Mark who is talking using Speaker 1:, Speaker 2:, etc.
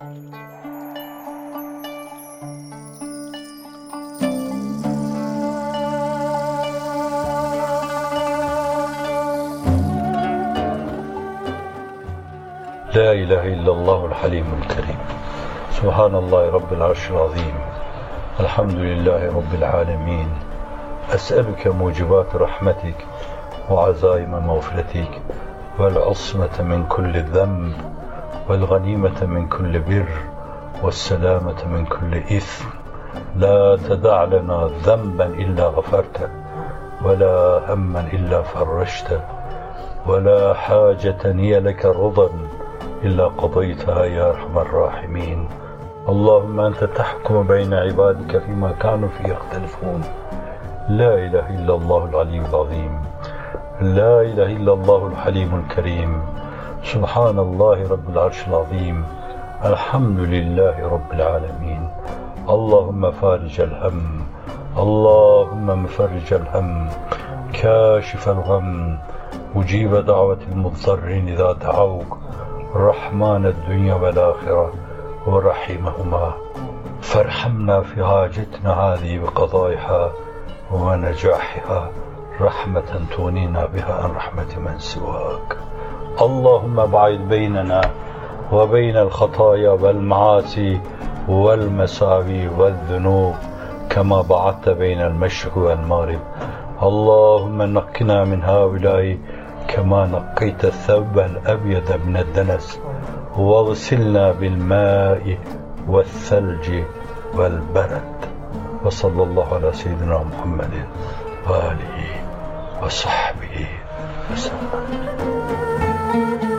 Speaker 1: لا إله إلا الله الحليم الكريم. سبحان الله رب العرش العظيم. الحمد لله رب العالمين. أسألك موجبات رحمتك وعزائم مغفرتك والعصمة من كل ذنب. والغنيمة من كل بر والسلامة من كل إثم. لا تدع لنا ذنبا إلا غفرته ولا هما إلا فرجته ولا حاجة هي لك رضا إلا قضيتها يا أرحم الراحمين. اللهم أنت تحكم بين عبادك فيما كانوا فيه يختلفون. لا إله إلا الله العلي العظيم. لا إله إلا الله الحليم الكريم. سبحان الله رب العرش العظيم الحمد لله رب العالمين اللهم فارج الهم اللهم مفرج الهم كاشف الغم مجيب دعوة المضطرين إذا دعوك رحمن الدنيا والآخرة ورحمهما فارحمنا في حاجتنا هذه بقضائها ونجاحها رحمة تغنينا بها عن رحمة من سواك اللهم بعد بيننا وبين الخطايا والمعاصي والمساوي والذنوب كما بعدت بين المشرق والمغرب. اللهم نقنا من هؤلاء كما نقيت الثوب الأبيض من الدنس. واغسلنا بالماء والثلج والبرد. وصلى الله على سيدنا محمد وآله وصحبه وسلم. Müzik